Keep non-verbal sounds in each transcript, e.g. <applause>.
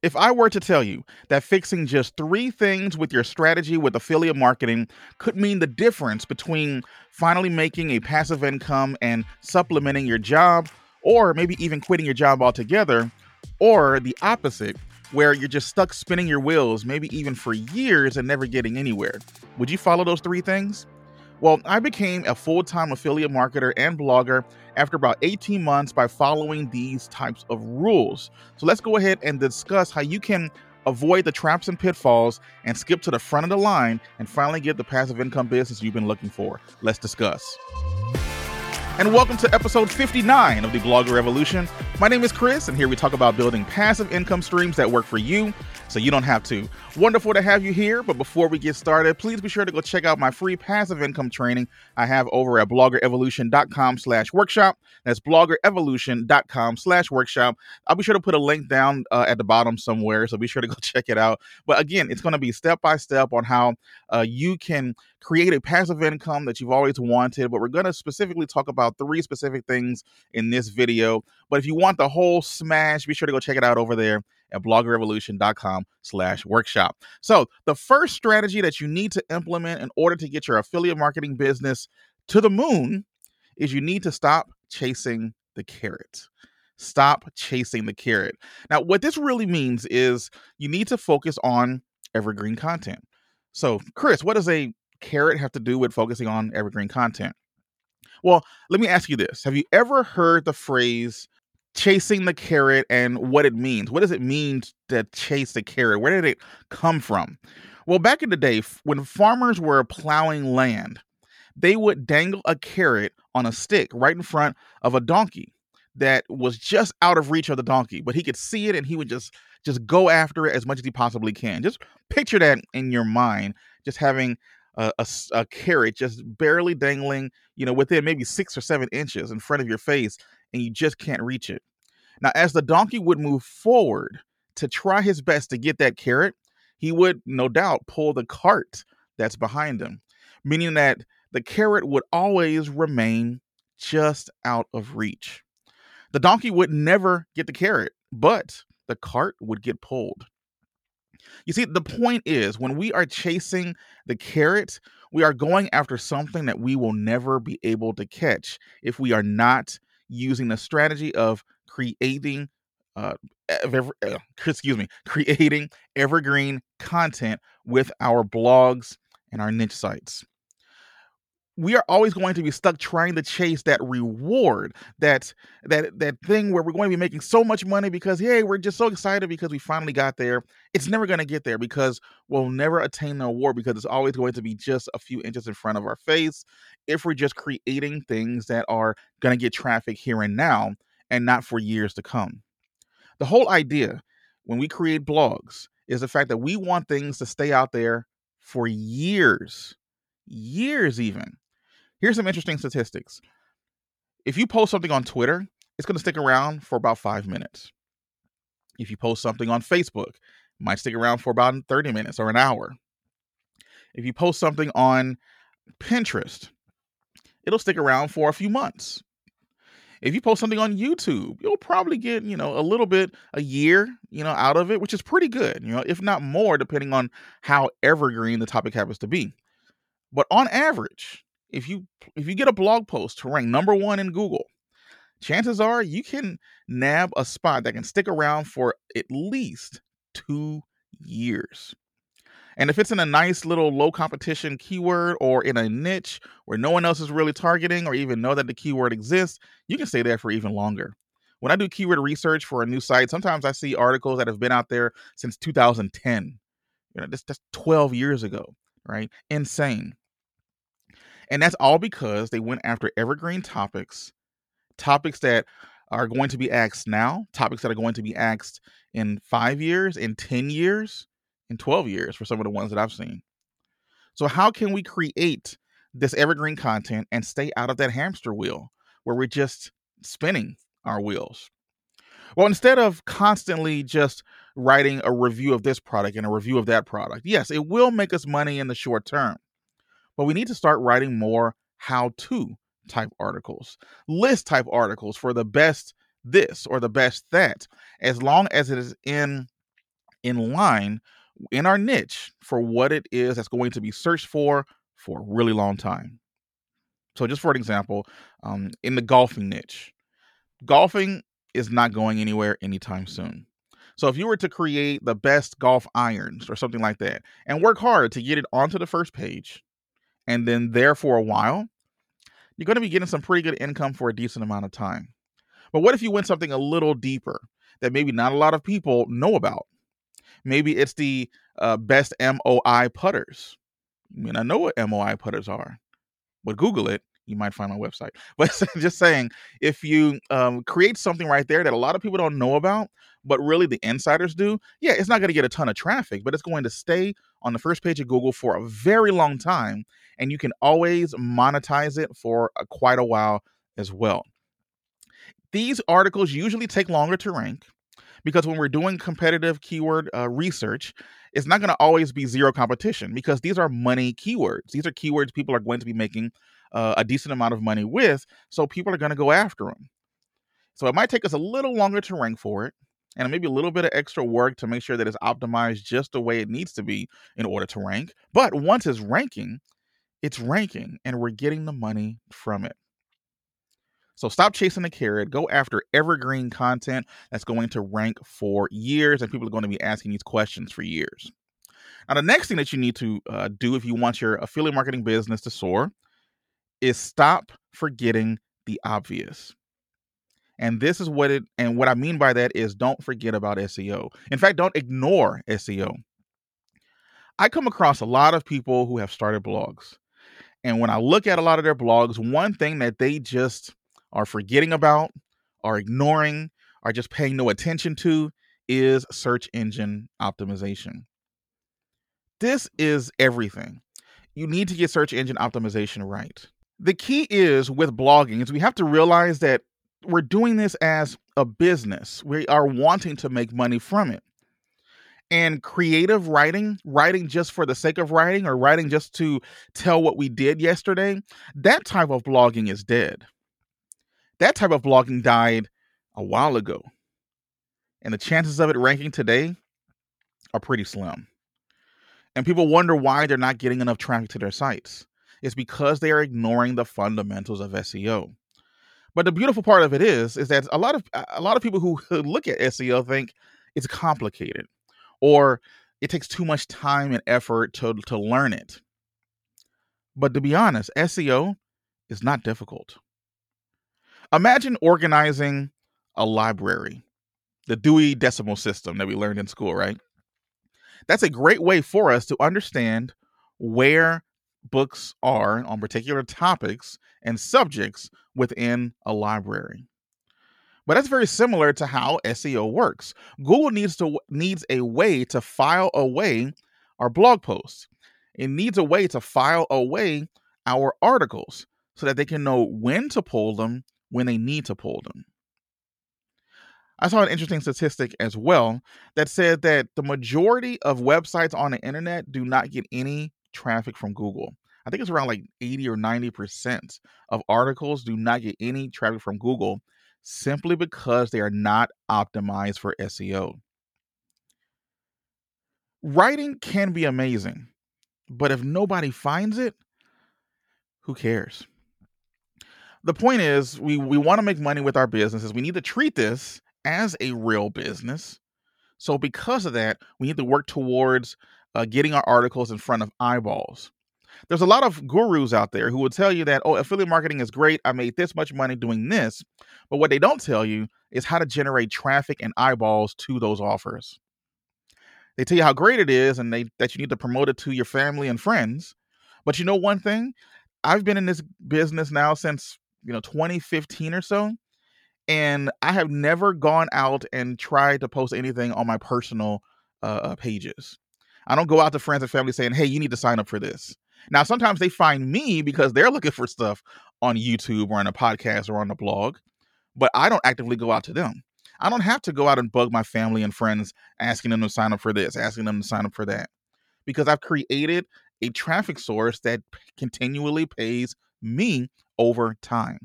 If I were to tell you that fixing just three things with your strategy with affiliate marketing could mean the difference between finally making a passive income and supplementing your job, or maybe even quitting your job altogether, or the opposite, where you're just stuck spinning your wheels, maybe even for years and never getting anywhere, would you follow those three things? Well, I became a full time affiliate marketer and blogger after about 18 months by following these types of rules. So let's go ahead and discuss how you can avoid the traps and pitfalls and skip to the front of the line and finally get the passive income business you've been looking for. Let's discuss and welcome to episode 59 of the Blogger Revolution. My name is Chris, and here we talk about building passive income streams that work for you so you don't have to. Wonderful to have you here, but before we get started, please be sure to go check out my free passive income training I have over at bloggerevolution.com slash workshop. That's bloggerevolution.com slash workshop. I'll be sure to put a link down uh, at the bottom somewhere, so be sure to go <laughs> check it out. But again, it's going to be step by step on how uh, you can create a passive income that you've always wanted. But we're going to specifically talk about three specific things in this video. But if you want the whole smash, be sure to go check it out over there at bloggerevolution.com slash workshop. So the first strategy that you need to implement in order to get your affiliate marketing business to the moon is you need to stop chasing the carrot. Stop chasing the carrot. Now, what this really means is you need to focus on evergreen content. So, Chris, what does a carrot have to do with focusing on evergreen content? Well, let me ask you this Have you ever heard the phrase chasing the carrot and what it means. What does it mean to chase the carrot? Where did it come from? Well, back in the day, when farmers were plowing land, they would dangle a carrot on a stick right in front of a donkey that was just out of reach of the donkey, but he could see it and he would just just go after it as much as he possibly can. Just picture that in your mind, just having a, a, a, carrot just barely dangling, you know, within maybe six or seven inches in front of your face, and you just can't reach it. Now, as the donkey would move forward to try his best to get that carrot, he would no doubt pull the cart that's behind him, meaning that the carrot would always remain just out of reach. The donkey would never get the carrot, but the cart would get pulled. You see, the point is when we are chasing the carrot, we are going after something that we will never be able to catch if we are not using the strategy of creating uh, ever, uh, excuse me, creating evergreen content with our blogs and our niche sites. We are always going to be stuck trying to chase that reward, that that that thing where we're going to be making so much money because hey, we're just so excited because we finally got there. It's never going to get there because we'll never attain the award because it's always going to be just a few inches in front of our face if we're just creating things that are going to get traffic here and now and not for years to come. The whole idea when we create blogs is the fact that we want things to stay out there for years, years even. Here's some interesting statistics. If you post something on Twitter, it's going to stick around for about five minutes. If you post something on Facebook, it might stick around for about 30 minutes or an hour. If you post something on Pinterest, it'll stick around for a few months. If you post something on YouTube, you'll probably get, you know, a little bit a year, you know, out of it, which is pretty good, you know, if not more, depending on how evergreen the topic happens to be. But on average, if you if you get a blog post to rank number one in Google, chances are you can nab a spot that can stick around for at least two years. And if it's in a nice little low competition keyword or in a niche where no one else is really targeting or even know that the keyword exists, you can stay there for even longer. When I do keyword research for a new site, sometimes I see articles that have been out there since 2010. You know, that's, that's 12 years ago, right? Insane. And that's all because they went after evergreen topics, topics that are going to be asked now, topics that are going to be asked in five years, in 10 years, in 12 years for some of the ones that I've seen. So, how can we create this evergreen content and stay out of that hamster wheel where we're just spinning our wheels? Well, instead of constantly just writing a review of this product and a review of that product, yes, it will make us money in the short term, but we need to start writing more how to type articles, list type articles for the best this or the best that, as long as it is in in line in our niche for what it is that's going to be searched for for a really long time. So, just for an example, um, in the golfing niche, golfing is not going anywhere anytime soon. So, if you were to create the best golf irons or something like that and work hard to get it onto the first page and then there for a while, you're going to be getting some pretty good income for a decent amount of time. But what if you went something a little deeper that maybe not a lot of people know about? Maybe it's the uh, best MOI putters. I mean, I know what MOI putters are, but Google it. You might find my website. <laughs> But just saying, if you um, create something right there that a lot of people don't know about, but really the insiders do, yeah, it's not going to get a ton of traffic, but it's going to stay on the first page of Google for a very long time. And you can always monetize it for a, quite a while as well. These articles usually take longer to rank because when we're doing competitive keyword uh, research, it's not going to always be zero competition because these are money keywords. These are keywords people are going to be making uh, a decent amount of money with, so people are going to go after them. So it might take us a little longer to rank for it, and maybe a little bit of extra work to make sure that it's optimized just the way it needs to be in order to rank. But once it's ranking, it's ranking, and we're getting the money from it. So stop chasing the carrot. Go after evergreen content that's going to rank for years, and people are going to be asking these questions for years. Now, the next thing that you need to uh, do if you want your affiliate marketing business to soar is stop forgetting the obvious. And this is what it, and what I mean by that is don't forget about SEO. In fact, don't ignore SEO. I come across a lot of people who have started blogs. And when I look at a lot of their blogs, one thing that they just are forgetting about, are ignoring, are just paying no attention to is search engine optimization. This is everything. You need to get search engine optimization right. The key is with blogging is we have to realize that we're doing this as a business. We are wanting to make money from it. And creative writing, writing just for the sake of writing or writing just to tell what we did yesterday, that type of blogging is dead that type of blogging died a while ago. And the chances of it ranking today are pretty slim. And people wonder why they're not getting enough traffic to their sites. It's because they are ignoring the fundamentals of SEO. But the beautiful part of it is, is that a lot of a lot of people who <laughs> look at SEO think it's complicated, or it takes too much time and effort to, to learn it. But to be honest, SEO is not difficult. Imagine organizing a library, the Dewey Decimal System that we learned in school, right? That's a great way for us to understand where books are on particular topics and subjects within a library. But that's very similar to how SEO works. Google needs to needs a way to file away our blog posts. It needs a way to file away our articles so that they can know when to pull them when they need to pull them. I saw an interesting statistic as well that said that the majority of websites on the internet do not get any traffic from Google. I think it's around like 80 or 90% of articles do not get any traffic from Google simply because they are not optimized for SEO. Writing can be amazing, but if nobody finds it, who cares? the point is we we want to make money with our businesses. We need to treat this as a real business. So because of that, we need to work towards uh, getting our articles in front of eyeballs. There's a lot of gurus out there who will tell you that, oh, affiliate marketing is great. I made this much money doing this. But what they don't tell you is how to generate traffic and eyeballs to those offers. They tell you how great it is and they that you need to promote it to your family and friends. But you know one thing? I've been in this business now since you know 2015 or so and i have never gone out and tried to post anything on my personal uh, uh, pages i don't go out to friends and family saying hey you need to sign up for this now sometimes they find me because they're looking for stuff on youtube or on a podcast or on a blog but i don't actively go out to them i don't have to go out and bug my family and friends asking them to sign up for this asking them to sign up for that because i've created a traffic source that continually pays me over time.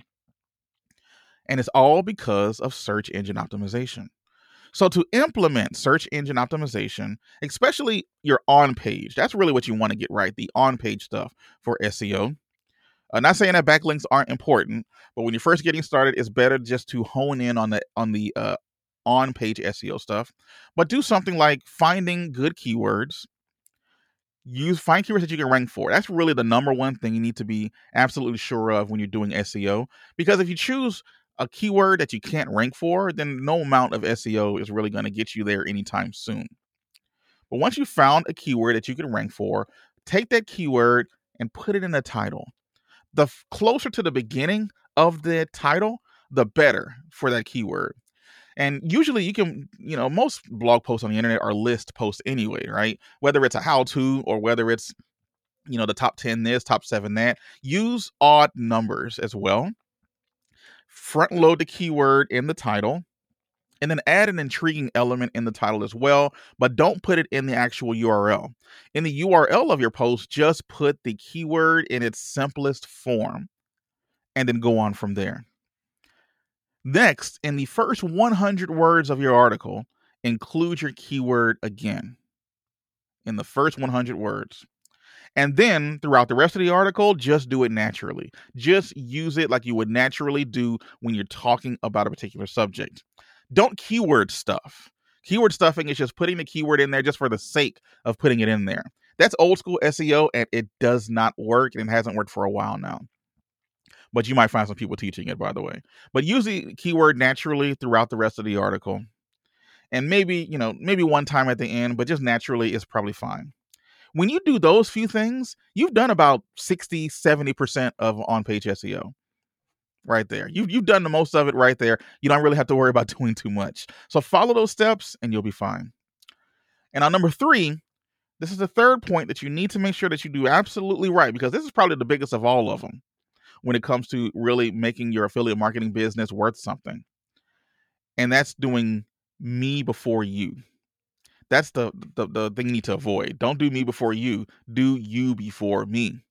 And it's all because of search engine optimization. So, to implement search engine optimization, especially your on page, that's really what you want to get right the on page stuff for SEO. I'm not saying that backlinks aren't important, but when you're first getting started, it's better just to hone in on the on the uh, on page SEO stuff. But do something like finding good keywords. Use find keywords that you can rank for. That's really the number one thing you need to be absolutely sure of when you're doing SEO. Because if you choose a keyword that you can't rank for, then no amount of SEO is really going to get you there anytime soon. But once you found a keyword that you can rank for, take that keyword and put it in the title the f- closer to the beginning of the title, the better for that keyword. And usually you can, you know, most blog posts on the internet are list posts anyway, right? Whether it's a how to or whether it's, you know, the top 10 this, top seven that, use odd numbers as well. Front load the keyword in the title and then add an intriguing element in the title as well, but don't put it in the actual URL. In the URL of your post, just put the keyword in its simplest form and then go on from there. Next, in the first 100 words of your article, include your keyword again. In the first 100 words. And then throughout the rest of the article, just do it naturally. Just use it like you would naturally do when you're talking about a particular subject don't keyword stuff. Keyword stuffing is just putting the keyword in there just for the sake of putting it in there. That's old school SEO and it does not work and it hasn't worked for a while now. But you might find some people teaching it, by the way. But use the keyword naturally throughout the rest of the article. And maybe, you know, maybe one time at the end, but just naturally is probably fine. When you do those few things, you've done about 60, 70% of on page SEO right there. You you've done the most of it right there. You don't really have to worry about <laughs> doing too much. So follow those steps and you'll be fine. And on number 3, this is the third point that you need to make sure that you do absolutely right because this is probably the biggest of all of them when it comes to really making your affiliate marketing business worth something. And that's doing me before you. That's the, the the thing you need to avoid. Don't do me before you. Do you before me.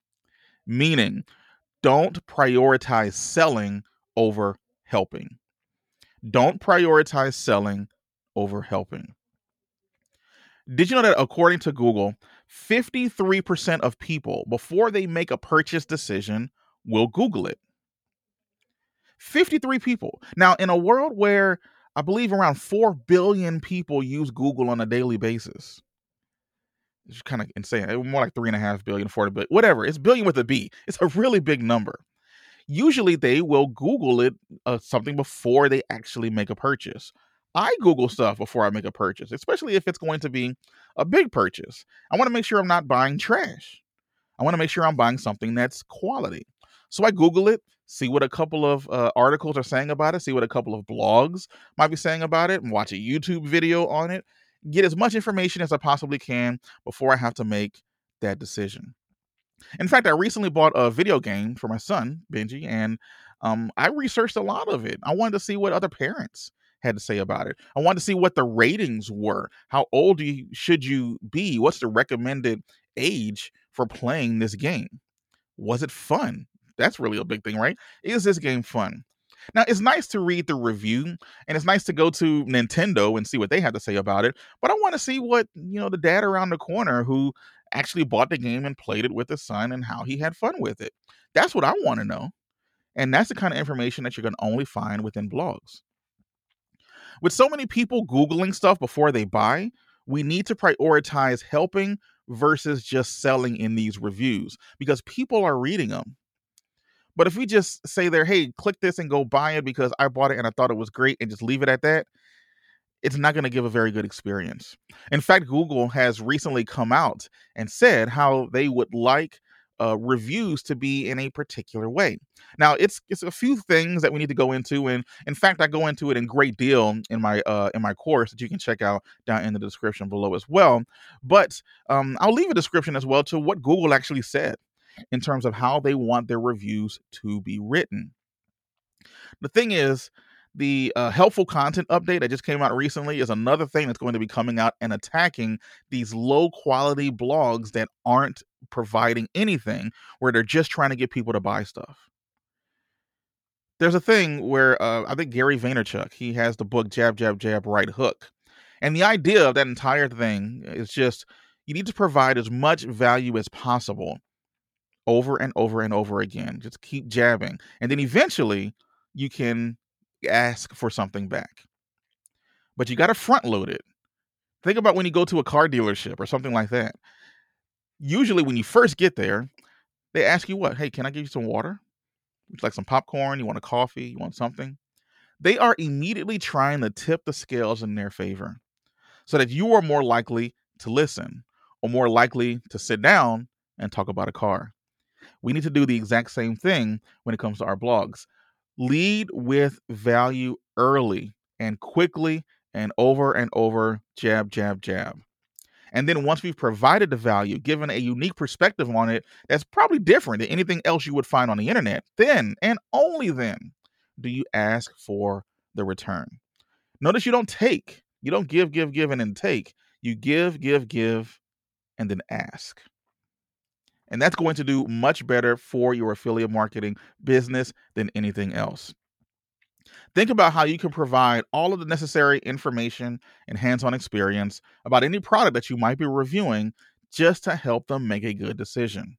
Meaning, don't prioritize selling over helping. Don't prioritize selling over helping. Did you know that according to Google, 53% of people, before they make a purchase decision, will Google it? 53 people. Now, in a world where I believe around 4 billion people use Google on a daily basis, it's kind of insane. More like three and a half billion, 40 billion, whatever. It's billion with a B. It's a really big number. Usually they will Google it uh, something before they actually make a purchase. I Google stuff before I make a purchase, especially if it's going to be a big purchase. I want to make sure I'm not buying trash. I want to make sure I'm buying something that's quality. So I Google it, see what a couple of uh, articles are saying about it, see what a couple of blogs might be saying about it, and watch a YouTube video on it, get as much information as I possibly can before I have to make that decision. In fact, I recently bought a video game for my son, Benji, and um, I researched a lot of it. I wanted to see what other parents had to say about it. I wanted to see what the ratings were. How old you, should you be? What's the recommended age for playing this game? Was it fun? That's really a big thing, right? Is this game fun? Now, it's nice to read the review and it's nice to go to Nintendo and see what they have to say about it, but I want to see what, you know, the dad around the corner who actually bought the game and played it with his son and how he had fun with it. That's what I want to know. And that's the kind of information that you're going to only find within blogs. With so many people Googling stuff before they buy, we need to prioritize helping versus just selling in these reviews because people are reading them. But if we just say there, hey, click this and go buy it because I bought it and I thought it was great and just leave it at that, it's not going to give a very good experience. In fact, Google has recently come out and said how they would like uh, reviews to be in a particular way. Now, it's it's a few things that we need to go into, and in fact, I go into it in great deal in my uh, in my course that you can check out down in the description below as well. But um, I'll leave a description as well to what Google actually said in terms of how they want their reviews to be written. The thing is, the uh, helpful content update that just came out recently is another thing that's going to be coming out and attacking these low quality blogs that aren't providing anything, where they're just trying to get people to buy stuff. there's a thing where uh, I think Gary Vaynerchuk he has the book Jab Jab Jab Right Hook, and the idea of that entire thing is just you need to provide as much value as possible over and over and over again. Just keep jabbing, and then eventually you can ask for something back. But you got to front load it. Think about when you go to a car dealership or something like that. Usually, when you first get there, they ask you what? Hey, can I give you some water? Would you like some popcorn? You want a coffee? You want something? They are immediately trying to tip the scales in their favor so that you are more likely to listen or more likely to sit down and talk about a car. We need to do the exact same thing when it comes to our blogs. Lead with value early and quickly and over and over, jab, jab, jab. And then once we've provided the value, given a unique perspective on it that's probably different than anything else you would find on the internet, then and only then do you ask for the return. Notice you don't take, you don't give, give, give, and then take. You give, give, give, and then ask. And that's going to do much better for your affiliate marketing business than anything else. Think about how you can provide all of the necessary information and hands on experience about any product that you might be reviewing just to help them make a good decision.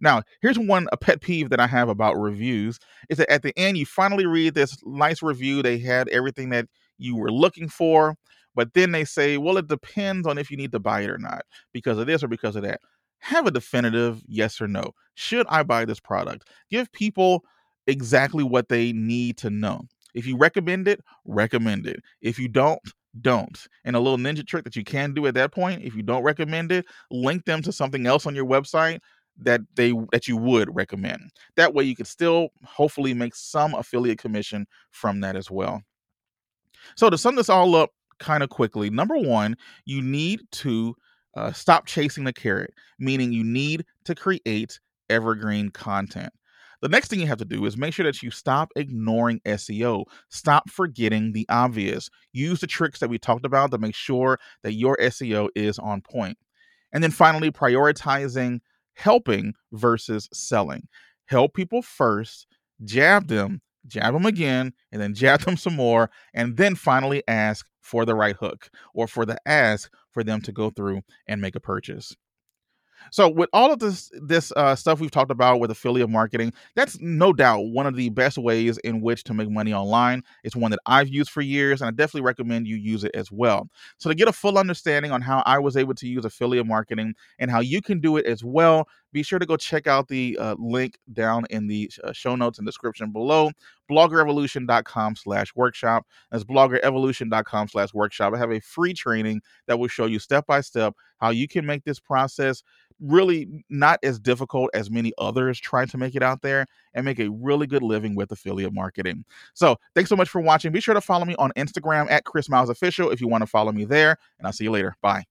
Now, here's one a pet peeve that I have about reviews is that at the end you finally read this nice review, they had everything that you were looking for, but then they say, "Well, it depends on if you need to buy it or not because of this or because of that." Have a definitive yes or no. Should I buy this product? Give people exactly what they need to know. If you recommend it, recommend it. If you don't, don't. And a little ninja trick that you can do at that point, if you don't recommend it, link them to something else on your website that they that you would recommend. That way you could still hopefully make some affiliate commission from that as well. So to sum this all up kind of quickly, number 1, you need to uh, stop chasing the carrot, meaning you need to create evergreen content. The next thing you have to do is make sure that you stop ignoring SEO. Stop forgetting the obvious. Use the tricks that we talked about to make sure that your SEO is on point. And then finally, prioritizing helping versus selling. Help people first, jab them, jab them again, and then jab them some more, and then finally ask for the right hook or for the ask for them to go through and make a purchase. So with all of this this uh, stuff we've talked about with affiliate marketing, that's no doubt one of the best ways in which to make money online. It's one that I've used for years, and I definitely recommend you use it as well. So to get a full understanding on how I was able to use affiliate marketing and how you can do it as well, be sure to go check out the uh, link down in the uh, show notes and description below bloggerevolution.com slash workshop that's bloggerevolution.com slash workshop i have a free training that will show you step by step how you can make this process really not as difficult as many others trying to make it out there and make a really good living with affiliate marketing. So, thanks so much for watching. Be sure to follow me on Instagram at Chris Miles Official if you want to follow me there, and I'll see you later. Bye.